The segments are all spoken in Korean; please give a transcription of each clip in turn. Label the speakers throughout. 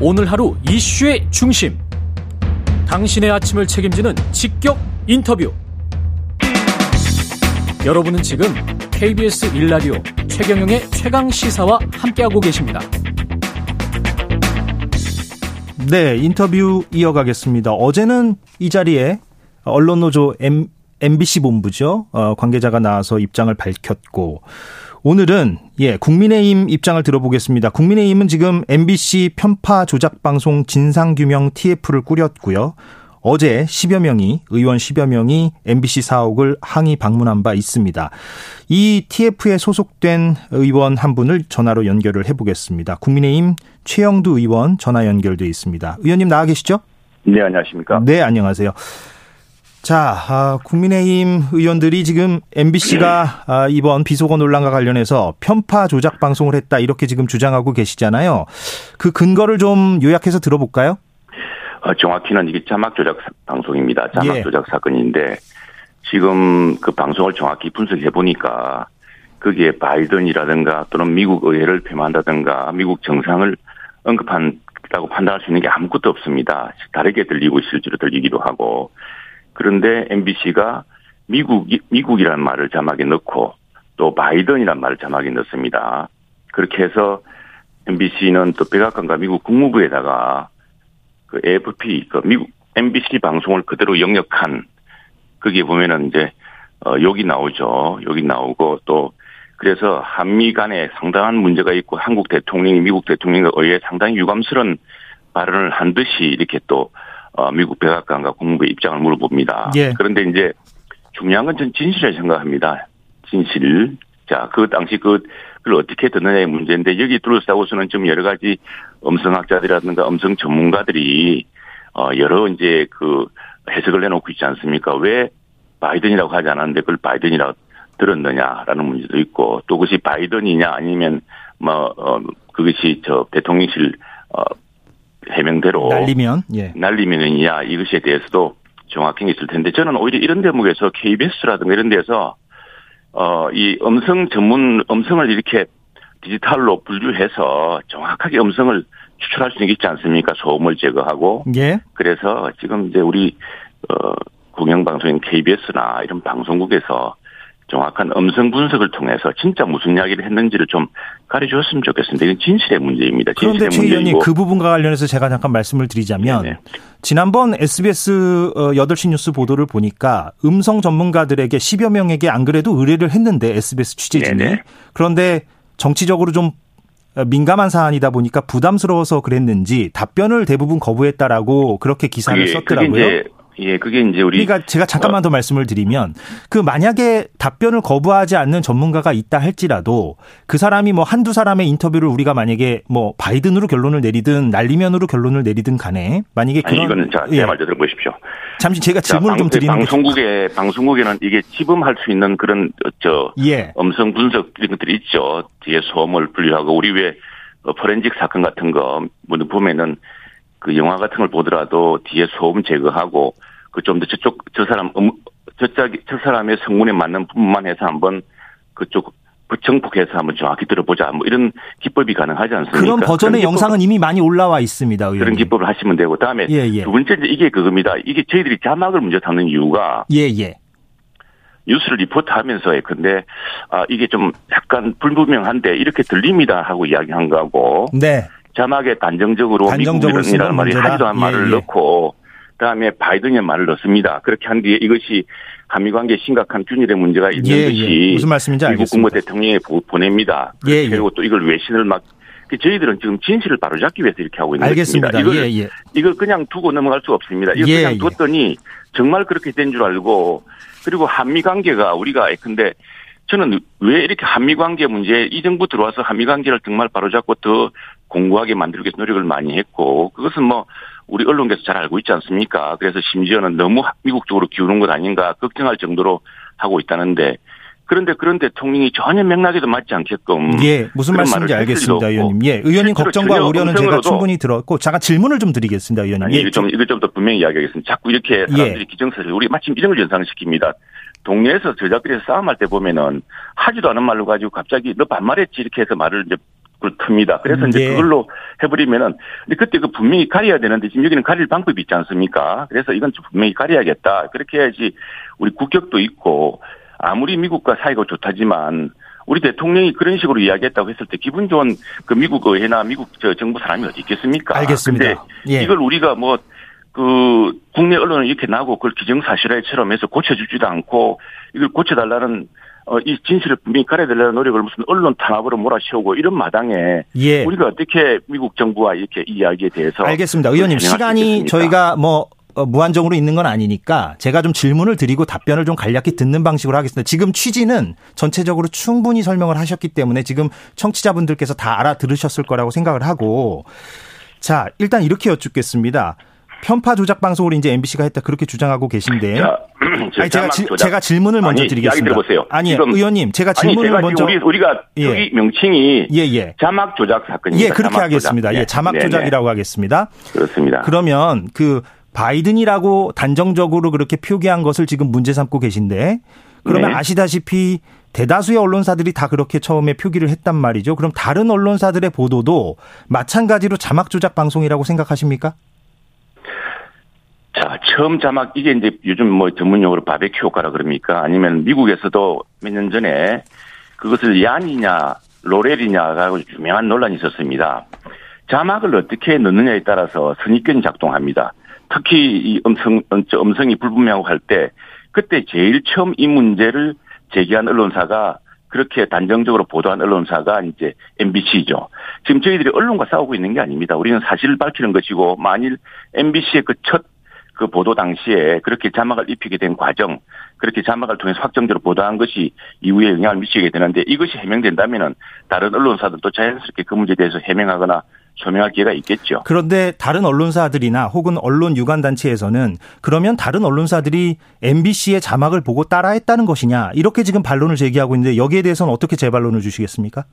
Speaker 1: 오늘 하루 이슈의 중심. 당신의 아침을 책임지는 직격 인터뷰. 여러분은 지금 KBS 일라디오 최경영의 최강 시사와 함께하고 계십니다.
Speaker 2: 네, 인터뷰 이어가겠습니다. 어제는 이 자리에 언론노조 M, MBC 본부죠. 어, 관계자가 나와서 입장을 밝혔고 오늘은 예, 국민의힘 입장을 들어보겠습니다. 국민의힘은 지금 MBC 편파 조작 방송 진상 규명 TF를 꾸렸고요. 어제 10여 명이 의원 10여 명이 MBC 사옥을 항의 방문한 바 있습니다. 이 TF에 소속된 의원 한 분을 전화로 연결을 해 보겠습니다. 국민의힘 최영두 의원 전화 연결돼 있습니다. 의원님 나와 계시죠?
Speaker 3: 네, 안녕하십니까?
Speaker 2: 네, 안녕하세요. 자, 아, 국민의힘 의원들이 지금 MBC가 아, 이번 비속어 논란과 관련해서 편파 조작 방송을 했다 이렇게 지금 주장하고 계시잖아요. 그 근거를 좀 요약해서 들어볼까요?
Speaker 3: 어, 정확히는 이게 자막 조작 방송입니다. 자막 예. 조작 사건인데 지금 그 방송을 정확히 분석해 보니까 거기에 바이든이라든가 또는 미국 의회를 폐만한다든가 미국 정상을 언급한다고 판단할 수 있는 게 아무것도 없습니다. 다르게 들리고 실제로 들리기도 하고 그런데 MBC가 미국 미국이라는 말을 자막에 넣고 또 바이든이라는 말을 자막에 넣습니다. 그렇게 해서 MBC는 또 백악관과 미국 국무부에다가 그 AFP 그 미국 MBC 방송을 그대로 영역한 거기에 보면은 이제 어 여기 나오죠. 여기 나오고 또 그래서 한미 간에 상당한 문제가 있고 한국 대통령이 미국 대통령에 의해 상당히 유감스러운 발언을 한 듯이 이렇게 또 어, 미국 백악관과 국무부의 입장을 물어봅니다. 예. 그런데 이제 중요한 건 전 진실을 생각합니다. 진실. 자, 그 당시 그, 그걸 어떻게 듣느냐의 문제인데 여기 둘러싸고서는 좀 여러 가지 음성학자들이라든가 음성 전문가들이 어, 여러 이제 그 해석을 내놓고 있지 않습니까? 왜 바이든이라고 하지 않았는데 그걸 바이든이라고 들었느냐라는 문제도 있고 또 그것이 바이든이냐 아니면 뭐, 어, 그것이 저 대통령실 어, 해명대로
Speaker 2: 날리면 예.
Speaker 3: 날리면이야 이것에 대해서도 정확히 있을 텐데 저는 오히려 이런 대목에서 KBS라든가 이런 데서 어 이 음성 전문 음성을 이렇게 디지털로 분류해서 정확하게 음성을 추출할 수 있지 않습니까? 소음을 제거하고. 예. 그래서 지금 이제 우리 어 공영방송인 KBS나 이런 방송국에서 정확한 음성 분석을 통해서 진짜 무슨 이야기를 했는지를 좀 가르쳐줬으면 좋겠습니다. 이건 진실의 문제입니다. 진실의
Speaker 2: 그런데 최 의원님 그 부분과 관련해서 제가 잠깐 말씀을 드리자면 네네. 지난번 SBS 8시 어, 뉴스 보도를 보니까 음성 전문가들에게 10여 명에게 안 그래도 의뢰를 했는데 SBS 취재진이 네네. 그런데 정치적으로 좀 민감한 사안이다 보니까 부담스러워서 그랬는지 답변을 대부분 거부했다라고 그렇게 기사를 그게, 썼더라고요. 그게
Speaker 3: 예, 그게 이제 우리
Speaker 2: 그러니까 제가 잠깐만 더 말씀을 드리면 그 만약에 답변을 거부하지 않는 전문가가 있다 할지라도 그 사람이 뭐 한두 사람의 인터뷰를 우리가 만약에 뭐 바이든으로 결론을 내리든 날리면으로 결론을 내리든 간에 만약에
Speaker 3: 그런 아니, 이거는 자, 제 예. 말 들어보십시오.
Speaker 2: 잠시 제가 질문을 자, 좀 드리는
Speaker 3: 방송국에 방송국에는 이게 지범할 수 있는 그런 저 예. 음성 분석 이런 것들이 있죠. 뒤에 소음을 분류하고 우리 왜 포렌식 사건 같은 거 보면은 그 영화 같은 걸 보더라도 뒤에 소음 제거하고 그 좀 더 저쪽 저 사람 음, 저쪽 저 사람의 성문에 맞는 부분만 해서 한번 그쪽 부청폭해서 한번 정확히 들어보자. 뭐 이런 기법이 가능하지 않습니까?
Speaker 2: 그런 버전의 그런 영상은 이미 많이 올라와 있습니다. 의원님.
Speaker 3: 그런 기법을 하시면 되고 다음에 예, 예. 두 번째 이게 그겁니다. 이게 저희들이 자막을 먼저 담는 이유가
Speaker 2: 예, 예.
Speaker 3: 뉴스를 리포트하면서 근데 아 이게 좀 약간 불분명한데 이렇게 들립니다 하고 이야기한 거하고 네. 자막에 단정적으로, 단정적으로 미국이라는 말이 않은 예, 말을 예. 넣고 그다음에 바이든의 말을 넣습니다. 그렇게 한 뒤에 이것이 한미 관계 심각한 균일의 문제가 있는 예, 듯이 예.
Speaker 2: 무슨 말씀인지
Speaker 3: 미국
Speaker 2: 알겠습니다.
Speaker 3: 국무 대통령에 보냅니다. 예, 그리고 또 이걸 외신을 막그 저희들은 지금 진실을 바로잡기 위해서 이렇게 하고 있는
Speaker 2: 알겠습니다.
Speaker 3: 것입니다.
Speaker 2: 이걸, 예, 예.
Speaker 3: 이걸 그냥 두고 넘어갈 수가 없습니다. 이걸 예, 그냥 뒀더니 정말 그렇게 된 줄 알고 그리고 한미 관계가 우리가 근데 저는 왜 이렇게 한미 관계 문제 이 정부 들어와서 한미 관계를 정말 바로잡고 더 공고하게 만들기 위해서 노력을 많이 했고 그것은 뭐 우리 언론계에서 잘 알고 있지 않습니까? 그래서 심지어는 너무 미국 쪽으로 기우는 것 아닌가 걱정할 정도로 하고 있다는데 그런데 그런 대통령이 전혀 맥락에도 맞지 않게끔
Speaker 2: 예 무슨 말씀인지 알겠습니다 의원님 예 의원님 걱정과 우려는 제가 충분히 들었고 잠깐 질문을 좀 드리겠습니다 의원님
Speaker 3: 아니, 예. 좀 이거 좀 더 분명히 이야기하겠습니다 자꾸 이렇게 사람들이 예. 기정사실 우리 마침 이런 걸 연상시킵니다 동네에서 저자끼리 싸움할 때 보면은 하지도 않은 말로 가지고 갑자기 너 반말했지 이렇게 해서 말을 이제 틉니다. 그래서 이제
Speaker 2: 예.
Speaker 3: 그걸로 해버리면은 근데 그때 그 분명히 가려야 되는데 지금 여기는 가릴 방법이 있지 않습니까? 그래서 이건 좀 분명히 가려야겠다. 그렇게 해야지 우리 국격도 있고 아무리 미국과 사이가 좋다지만 우리 대통령이 그런 식으로 이야기했다고 했을 때 기분 좋은 그 미국 의회나 미국 저 정부 사람이 어디 있겠습니까?
Speaker 2: 알겠습니다.
Speaker 3: 근데
Speaker 2: 예.
Speaker 3: 이걸 우리가 뭐 그 국내 언론은 이렇게 나고 그걸 기정사실화처럼 해서 고쳐주지도 않고 이걸 고쳐달라는 어, 이 진실을 분명히 가려달라는 노력을 무슨 언론 탄압으로 몰아세우고 이런 마당에
Speaker 2: 예.
Speaker 3: 우리가 어떻게 미국 정부와 이렇게 이 이야기에 대해서
Speaker 2: 알겠습니다. 의원님 시간이? 저희가 뭐 어, 무한정으로 있는 건 아니니까 제가 좀 질문을 드리고 답변을 좀 간략히 듣는 방식으로 하겠습니다. 지금 취지는 전체적으로 충분히 설명을 하셨기 때문에 지금 청취자분들께서 다 알아들으셨을 거라고 생각을 하고 자 일단 이렇게 여쭙겠습니다. 편파 조작 방송을 이제 MBC가 했다 그렇게 주장하고 계신데
Speaker 3: 자, 저
Speaker 2: 아니, 제가, 지-. 제가 질문을 먼저
Speaker 3: 아니,
Speaker 2: 드리겠습니다. 아니, 의원님, 제가
Speaker 3: 아니,
Speaker 2: 질문을
Speaker 3: 제가
Speaker 2: 먼저.
Speaker 3: 우리, 우리가
Speaker 2: 예.
Speaker 3: 명칭이
Speaker 2: 예, 예.
Speaker 3: 자막 조작 사건입니다.
Speaker 2: 예, 그렇게
Speaker 3: 자막
Speaker 2: 하겠습니다.
Speaker 3: 조작.
Speaker 2: 예, 자막
Speaker 3: 네, 네,
Speaker 2: 조작이라고 하겠습니다.
Speaker 3: 그렇습니다.
Speaker 2: 그러면 그 바이든이라고 단정적으로 그렇게 표기한 것을 지금 문제 삼고 계신데 그러면
Speaker 3: 네.
Speaker 2: 아시다시피 대다수의 언론사들이 다 그렇게 처음에 표기를 했단 말이죠. 그럼 다른 언론사들의 보도도 마찬가지로 자막 조작 방송이라고 생각하십니까?
Speaker 3: 자, 처음 자막, 이게 이제 요즘 뭐 전문용어로 바베큐 효과라 그럽니까? 아니면 미국에서도 몇 년 전에 그것을 얀이냐, 로렐이냐가 유명한 논란이 있었습니다. 자막을 어떻게 넣느냐에 따라서 선입견이 작동합니다. 특히 이 음성, 음성이 불분명하고 할 때, 그때 제일 처음 이 문제를 제기한 언론사가 그렇게 단정적으로 보도한 언론사가 이제 MBC죠. 지금 저희들이 언론과 싸우고 있는 게 아닙니다. 우리는 사실을 밝히는 것이고 만일 MBC의 그첫그 보도 당시에 그렇게 자막을 입히게 된 과정, 그렇게 자막을 통해서 확정적으로 보도한 것이 이후에 영향을 미치게 되는데 이것이 해명된다면은 다른 언론사들도 자연스럽게 그 문제에 대해서 해명하거나 소명할 기회가 있겠죠.
Speaker 2: 그런데 다른 언론사들이나 혹은 언론 유관 단체에서는 그러면 다른 언론사들이 MBC의 자막을 보고 따라했다는 것이냐 이렇게 지금 반론을 제기하고 있는데 여기에 대해서는 어떻게 재반론을 주시겠습니까?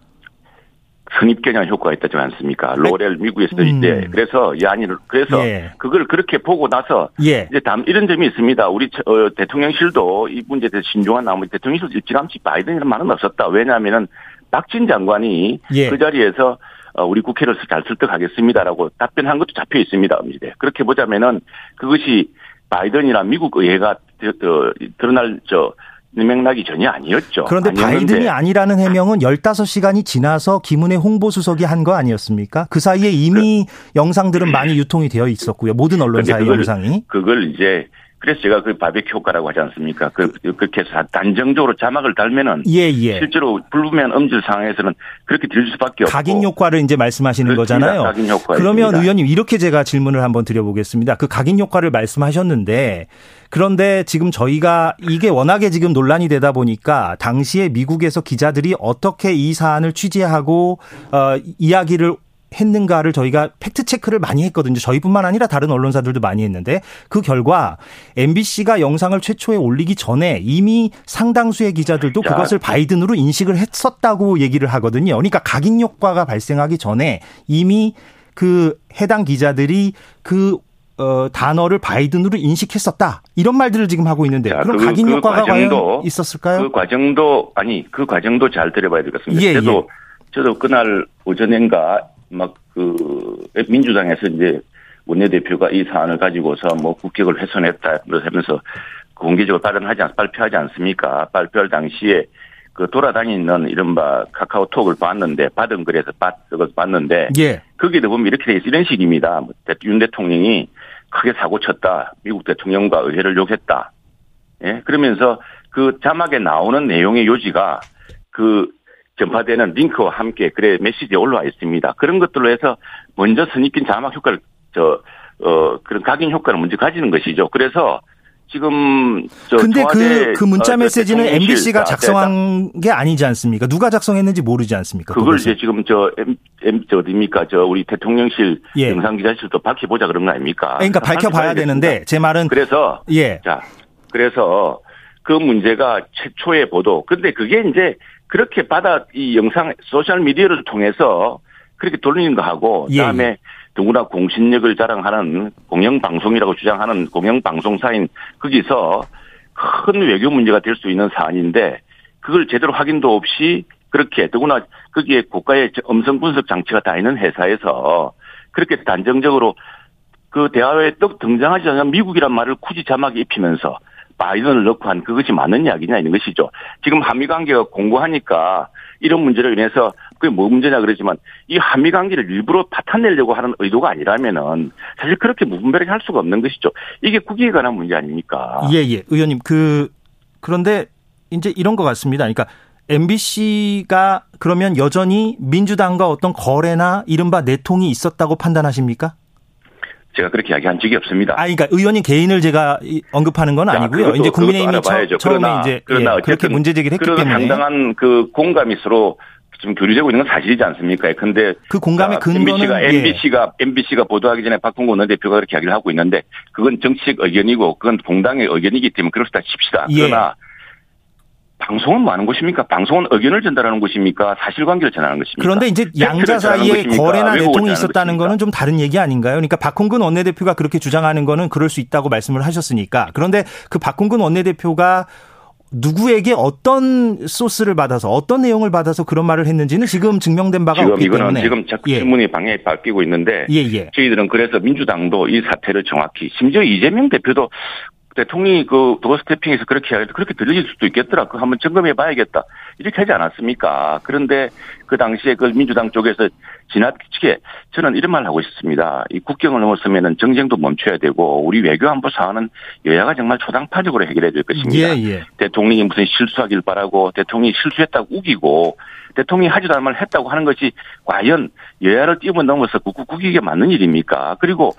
Speaker 3: 선입견형 효과가 있다지 않습니까? 로렐 미국에서도
Speaker 2: 음.
Speaker 3: 있대. 그래서 야니를 그래서
Speaker 2: 예.
Speaker 3: 그걸 그렇게 보고 나서
Speaker 2: 예.
Speaker 3: 이제 다음 이런 점이 있습니다. 우리 저- 어, 대통령실도 이 문제에 대해서 신중한 나머지 대통령실 일찌감치 바이든이라는 말은 없었다. 왜냐하면은 박진 장관이
Speaker 2: 예.
Speaker 3: 그 자리에서 어, 우리 국회를 잘 설득하겠습니다라고 답변한 것도 잡혀 있습니다. 그렇게 보자면은 그것이 바이든이나 미국 의회가 드- 드- 드러날 저 맥락이 전혀 아니었죠.
Speaker 2: 그런데
Speaker 3: 아니었는데
Speaker 2: 바이든이 아니라는 해명은 15시간이 지나서 김은혜 홍보수석이 한 거 아니었습니까? 그 사이에 이미 영상들은 많이 유통이 되어 있었고요. 모든 언론 사의
Speaker 3: 근데 그걸-
Speaker 2: 영상이.
Speaker 3: 그걸 이제 그래서 제가 그 바베큐 효과라고 하지 않습니까? 그 그렇게 해서 단정적으로 자막을 달면은
Speaker 2: 예, 예.
Speaker 3: 실제로 불분명한 음질 상황에서는 그렇게 들릴 수밖에 없고
Speaker 2: 각인 효과를 이제 말씀하시는
Speaker 3: 그렇습니다.
Speaker 2: 거잖아요.
Speaker 3: 각인 효과가
Speaker 2: 그러면
Speaker 3: 있습니다.
Speaker 2: 의원님 이렇게 제가 질문을 한번 드려보겠습니다. 그 각인 효과를 말씀하셨는데 그런데 지금 저희가 이게 워낙에 지금 논란이 되다 보니까 당시에 미국에서 기자들이 어떻게 이 사안을 취재하고 어, 이야기를 했는가를 저희가 팩트 체크를 많이 했거든요. 저희뿐만 아니라 다른 언론사들도 많이 했는데 그 결과 MBC가 영상을 최초에 올리기 전에 이미 상당수의 기자들도
Speaker 3: 자.
Speaker 2: 그것을 바이든으로 인식을 했었다고 얘기를 하거든요. 그러니까 각인 효과가 발생하기 전에 이미 그 해당 기자들이 그 어, 단어를 바이든으로 인식했었다. 이런 말들을 지금 하고 있는데
Speaker 3: 자,
Speaker 2: 그럼
Speaker 3: 그-
Speaker 2: 각인
Speaker 3: 그
Speaker 2: 효과가
Speaker 3: 과정도-
Speaker 2: 있었을까요?
Speaker 3: 그 과정도 아니 그 과정도 잘 들어봐야 되겠습니다.
Speaker 2: 예,
Speaker 3: 저도 저도 그날 오전인가 막 그 민주당에서 이제 원내대표가 이 사안을 가지고서 뭐 국격을 훼손했다 하면서 공개적으로 발언하지 않, 발표하지 않습니까? 발표할 당시에 그 돌아다니는 이른바 카카오톡을 봤는데 받은 글에서 받, 그걸 봤는데
Speaker 2: 예.
Speaker 3: 거기도 보면 이렇게 돼 있어 이런 식입니다. 뭐 대- 윤 대통령이 크게 사고 쳤다. 미국 대통령과 의회를 욕했다. 예, 그러면서 그 자막에 나오는 내용의 요지가 그 전파되는 링크와 함께 그래 메시지에 올라와 있습니다. 그런 것들로 해서 먼저 선입견 자막 효과를 저, 어, 그런 각인 효과를 먼저 가지는 것이죠. 그래서 지금 저
Speaker 2: 근데 그, 그 문자
Speaker 3: 어,
Speaker 2: 메시지는
Speaker 3: 대통령실
Speaker 2: MBC가
Speaker 3: 자,
Speaker 2: 작성한 게 아니지 않습니까? 누가 작성했는지 모르지 않습니까?
Speaker 3: 그걸
Speaker 2: 그것은?
Speaker 3: 이제 지금 저 M, M 저 어디입니까? 저 우리 대통령실
Speaker 2: 예.
Speaker 3: 영상 기자실도 밝혀보자 그런 거 아닙니까?
Speaker 2: 그러니까 밝혀봐야 되는데 제 말은
Speaker 3: 그래서
Speaker 2: 예.
Speaker 3: 자 그래서 그 문제가 최초의 보도. 근데 그게 이제 그렇게 받아 이 영상 소셜 미디어를 통해서 그렇게 돌리는 거 하고
Speaker 2: 예,
Speaker 3: 그다음에 누구나 공신력을 자랑하는 공영 방송이라고 주장하는 공영 방송사인 거기서 큰 외교 문제가 될 수 있는 사안인데 그걸 제대로 확인도 없이 그렇게 더구나 거기에 국가의 음성 분석 장치가 다 있는 회사에서 그렇게 단정적으로 그 대화에 떡 등장하지 않은 미국이란 말을 굳이 자막에 입히면서 바이든을 넣고 한 그것이 맞는 이야기냐 있는 것이죠. 지금 한미 관계가 공고하니까 이런 문제로 인해서 그게 뭐 문제냐 그러지만 이 한미 관계를 일부러 파탄내려고 하는 의도가 아니라면은 사실 그렇게 무분별하게 할 수가 없는 것이죠. 이게 국익에 관한 문제 아닙니까?
Speaker 2: 예, 예. 의원님, 그, 그런데 이제 이런 것 같습니다. 그러니까 MBC가 그러면 여전히 민주당과 어떤 거래나 이른바 내통이 있었다고 판단하십니까?
Speaker 3: 제가 그렇게 이야기한 적이 없습니다.
Speaker 2: 아, 그러니까 의원님 개인을 제가 언급하는 건 아니고요. 그것도, 이제 국민의힘이 처, 음에 그러나, 이제 그러나 예, 그렇게 문제 제기를 했기 때문에
Speaker 3: 상당한 그 공감이 서로 지금 교류되고 있는 건 사실이지 않습니까? 근데
Speaker 2: 그 공감의 근거는
Speaker 3: MBC가 예. MBC가 MBC가 보도하기 전에 박홍근 원내대표가 그렇게 이야기를 하고 있는데 그건 정치적 의견이고 그건 공당의 의견이기 때문에 그렇다 칩시다. 예. 그러나 방송은 뭐 하는 곳입니까? 방송은 의견을 전달하는 곳입니까? 사실관계를 전하는 것입니까?
Speaker 2: 그런데 이제 양자 사이에 거래나 내통이 있었다는 거는 좀 다른 얘기 아닌가요? 그러니까 박홍근 원내대표가 그렇게 주장하는 거는 그럴 수 있다고 말씀을 하셨으니까. 그런데 그 박홍근 원내대표가 누구에게 어떤 소스를 받아서 어떤 내용을 받아서 그런 말을 했는지는 지금 증명된 바가
Speaker 3: 지금
Speaker 2: 없기
Speaker 3: 이거는
Speaker 2: 때문에
Speaker 3: 지금 자꾸
Speaker 2: 예.
Speaker 3: 신문이 방향이 바뀌고 있는데
Speaker 2: 예, 예.
Speaker 3: 저희들은 그래서 민주당도 이 사태를 정확히 심지어 이재명 대표도 대통령이 그 도어 스태핑에서 그렇게 하는데 그렇게 들릴 수도 있겠더라. 그 한번 점검해 봐야겠다. 이렇게 하지 않았습니까? 그런데 그 당시에 그 민주당 쪽에서 지나치게 저는 이런 말을 하고 있었습니다. 이 국경을 넘었으면은 정쟁도 멈춰야 되고 우리 외교 안보 사안은 여야가 정말 초당파적으로 해결해야 될 것입니다.
Speaker 2: 예, 예.
Speaker 3: 대통령이 무슨 실수하길 바라고 대통령이 실수했다고 우기고 대통령이 하지도 않은 말을 했다고 하는 것이 과연 여야를 뛰어넘어서 국익에 맞는 일입니까? 그리고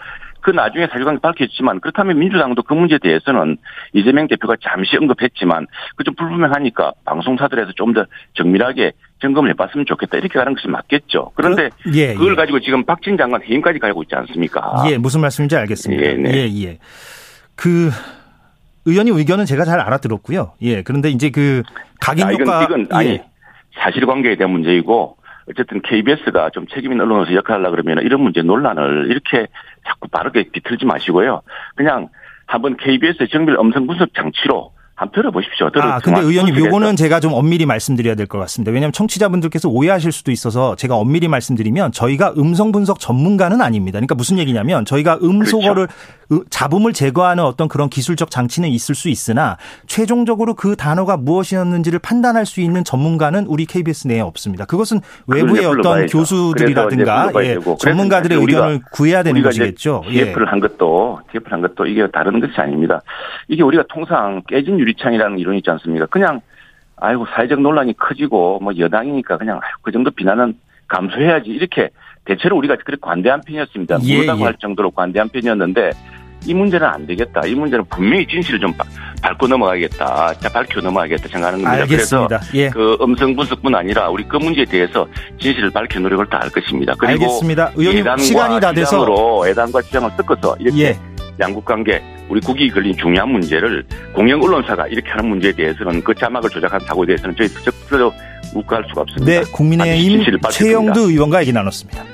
Speaker 3: 그 나중에 사실관계 밝혔지만 그렇다면 민주당도 그 문제에 대해서는 이재명 대표가 잠시 언급했지만 그 좀 불분명하니까 방송사들에서 좀 더 정밀하게 점검을 해봤으면 좋겠다 이렇게 가는 것이 맞겠죠. 그런데
Speaker 2: 그, 예,
Speaker 3: 그걸
Speaker 2: 예.
Speaker 3: 가지고 지금 박진 장관 해임까지 가고 있지 않습니까?
Speaker 2: 예, 무슨 말씀인지 알겠습니다.
Speaker 3: 예, 네.
Speaker 2: 예, 예. 그 의원님 의견은 제가 잘 알아들었고요. 예, 그런데 이제 그 각인
Speaker 3: 아, 이건,
Speaker 2: 효과
Speaker 3: 이건
Speaker 2: 예.
Speaker 3: 아니 사실관계에 대한 문제이고 어쨌든 KBS가 좀 책임 있는 언론에서 역할을 하려 그러면 이런 문제 논란을 이렇게 자꾸 바르게 비틀지 마시고요. 그냥 한번 KBS의 정밀 음성 분석 장치로 한번 들어보십시오. 들어,
Speaker 2: 아, 근데 의원님. 요거는 제가 좀 엄밀히 말씀드려야 될 것 같습니다. 왜냐하면 청취자분들께서 오해하실 수도 있어서 제가 엄밀히 말씀드리면 저희가 음성 분석 전문가는 아닙니다. 그러니까 무슨 얘기냐면 저희가 음소거를
Speaker 3: 그렇죠.
Speaker 2: 잡음을 제거하는 어떤 그런 기술적 장치는 있을 수 있으나 최종적으로 그 단어가 무엇이었는지를 판단할 수 있는 전문가는 우리 KBS 내에 없습니다. 그것은 외부의 어떤. 교수들이라든가 예. 전문가들의 의견을 구해야 되는 것이겠죠. 예.
Speaker 3: TF를 한 것도 TF를 한 것도 이게 다른 것이 아닙니다. 이게 우리가 통상 깨진 유리창이라는 이론이 있지 않습니까? 그냥 아이고 사회적 논란이 커지고 뭐 여당이니까 그냥 아이고, 그 정도 비난은 감수해야지 이렇게 대체로 우리가 그렇게 관대한 편이었습니다.
Speaker 2: 예,
Speaker 3: 모르다고
Speaker 2: 예.
Speaker 3: 할 정도로 관대한 편이었는데 이 문제는 안 되겠다. 이 문제는 분명히 진실을 좀 바- 밟고 넘어가겠다. 자, 밝혀 넘어가겠다 생각하는 겁니다.
Speaker 2: 알겠습니다. 예.
Speaker 3: 그래서 그 음성 분석뿐 아니라 우리 그 문제에 대해서 진실을 밝혀 노력을 다할 것입니다. 그리고
Speaker 2: 알겠습니다. 의원님
Speaker 3: 예단과
Speaker 2: 시간이 다 돼서
Speaker 3: 시장으로 예단과 시장을 섞어서 이렇게
Speaker 2: 예.
Speaker 3: 양국 관계 우리 국익이 걸린 중요한 문제를 공영 언론사가 이렇게 하는 문제에 대해서는 그 자막을 조작한 사고에 대해서는 저희 적극적으로 묵과할 수가 없습니다.
Speaker 2: 네, 국민의힘. 최영두 의원과 얘기 나눴습니다.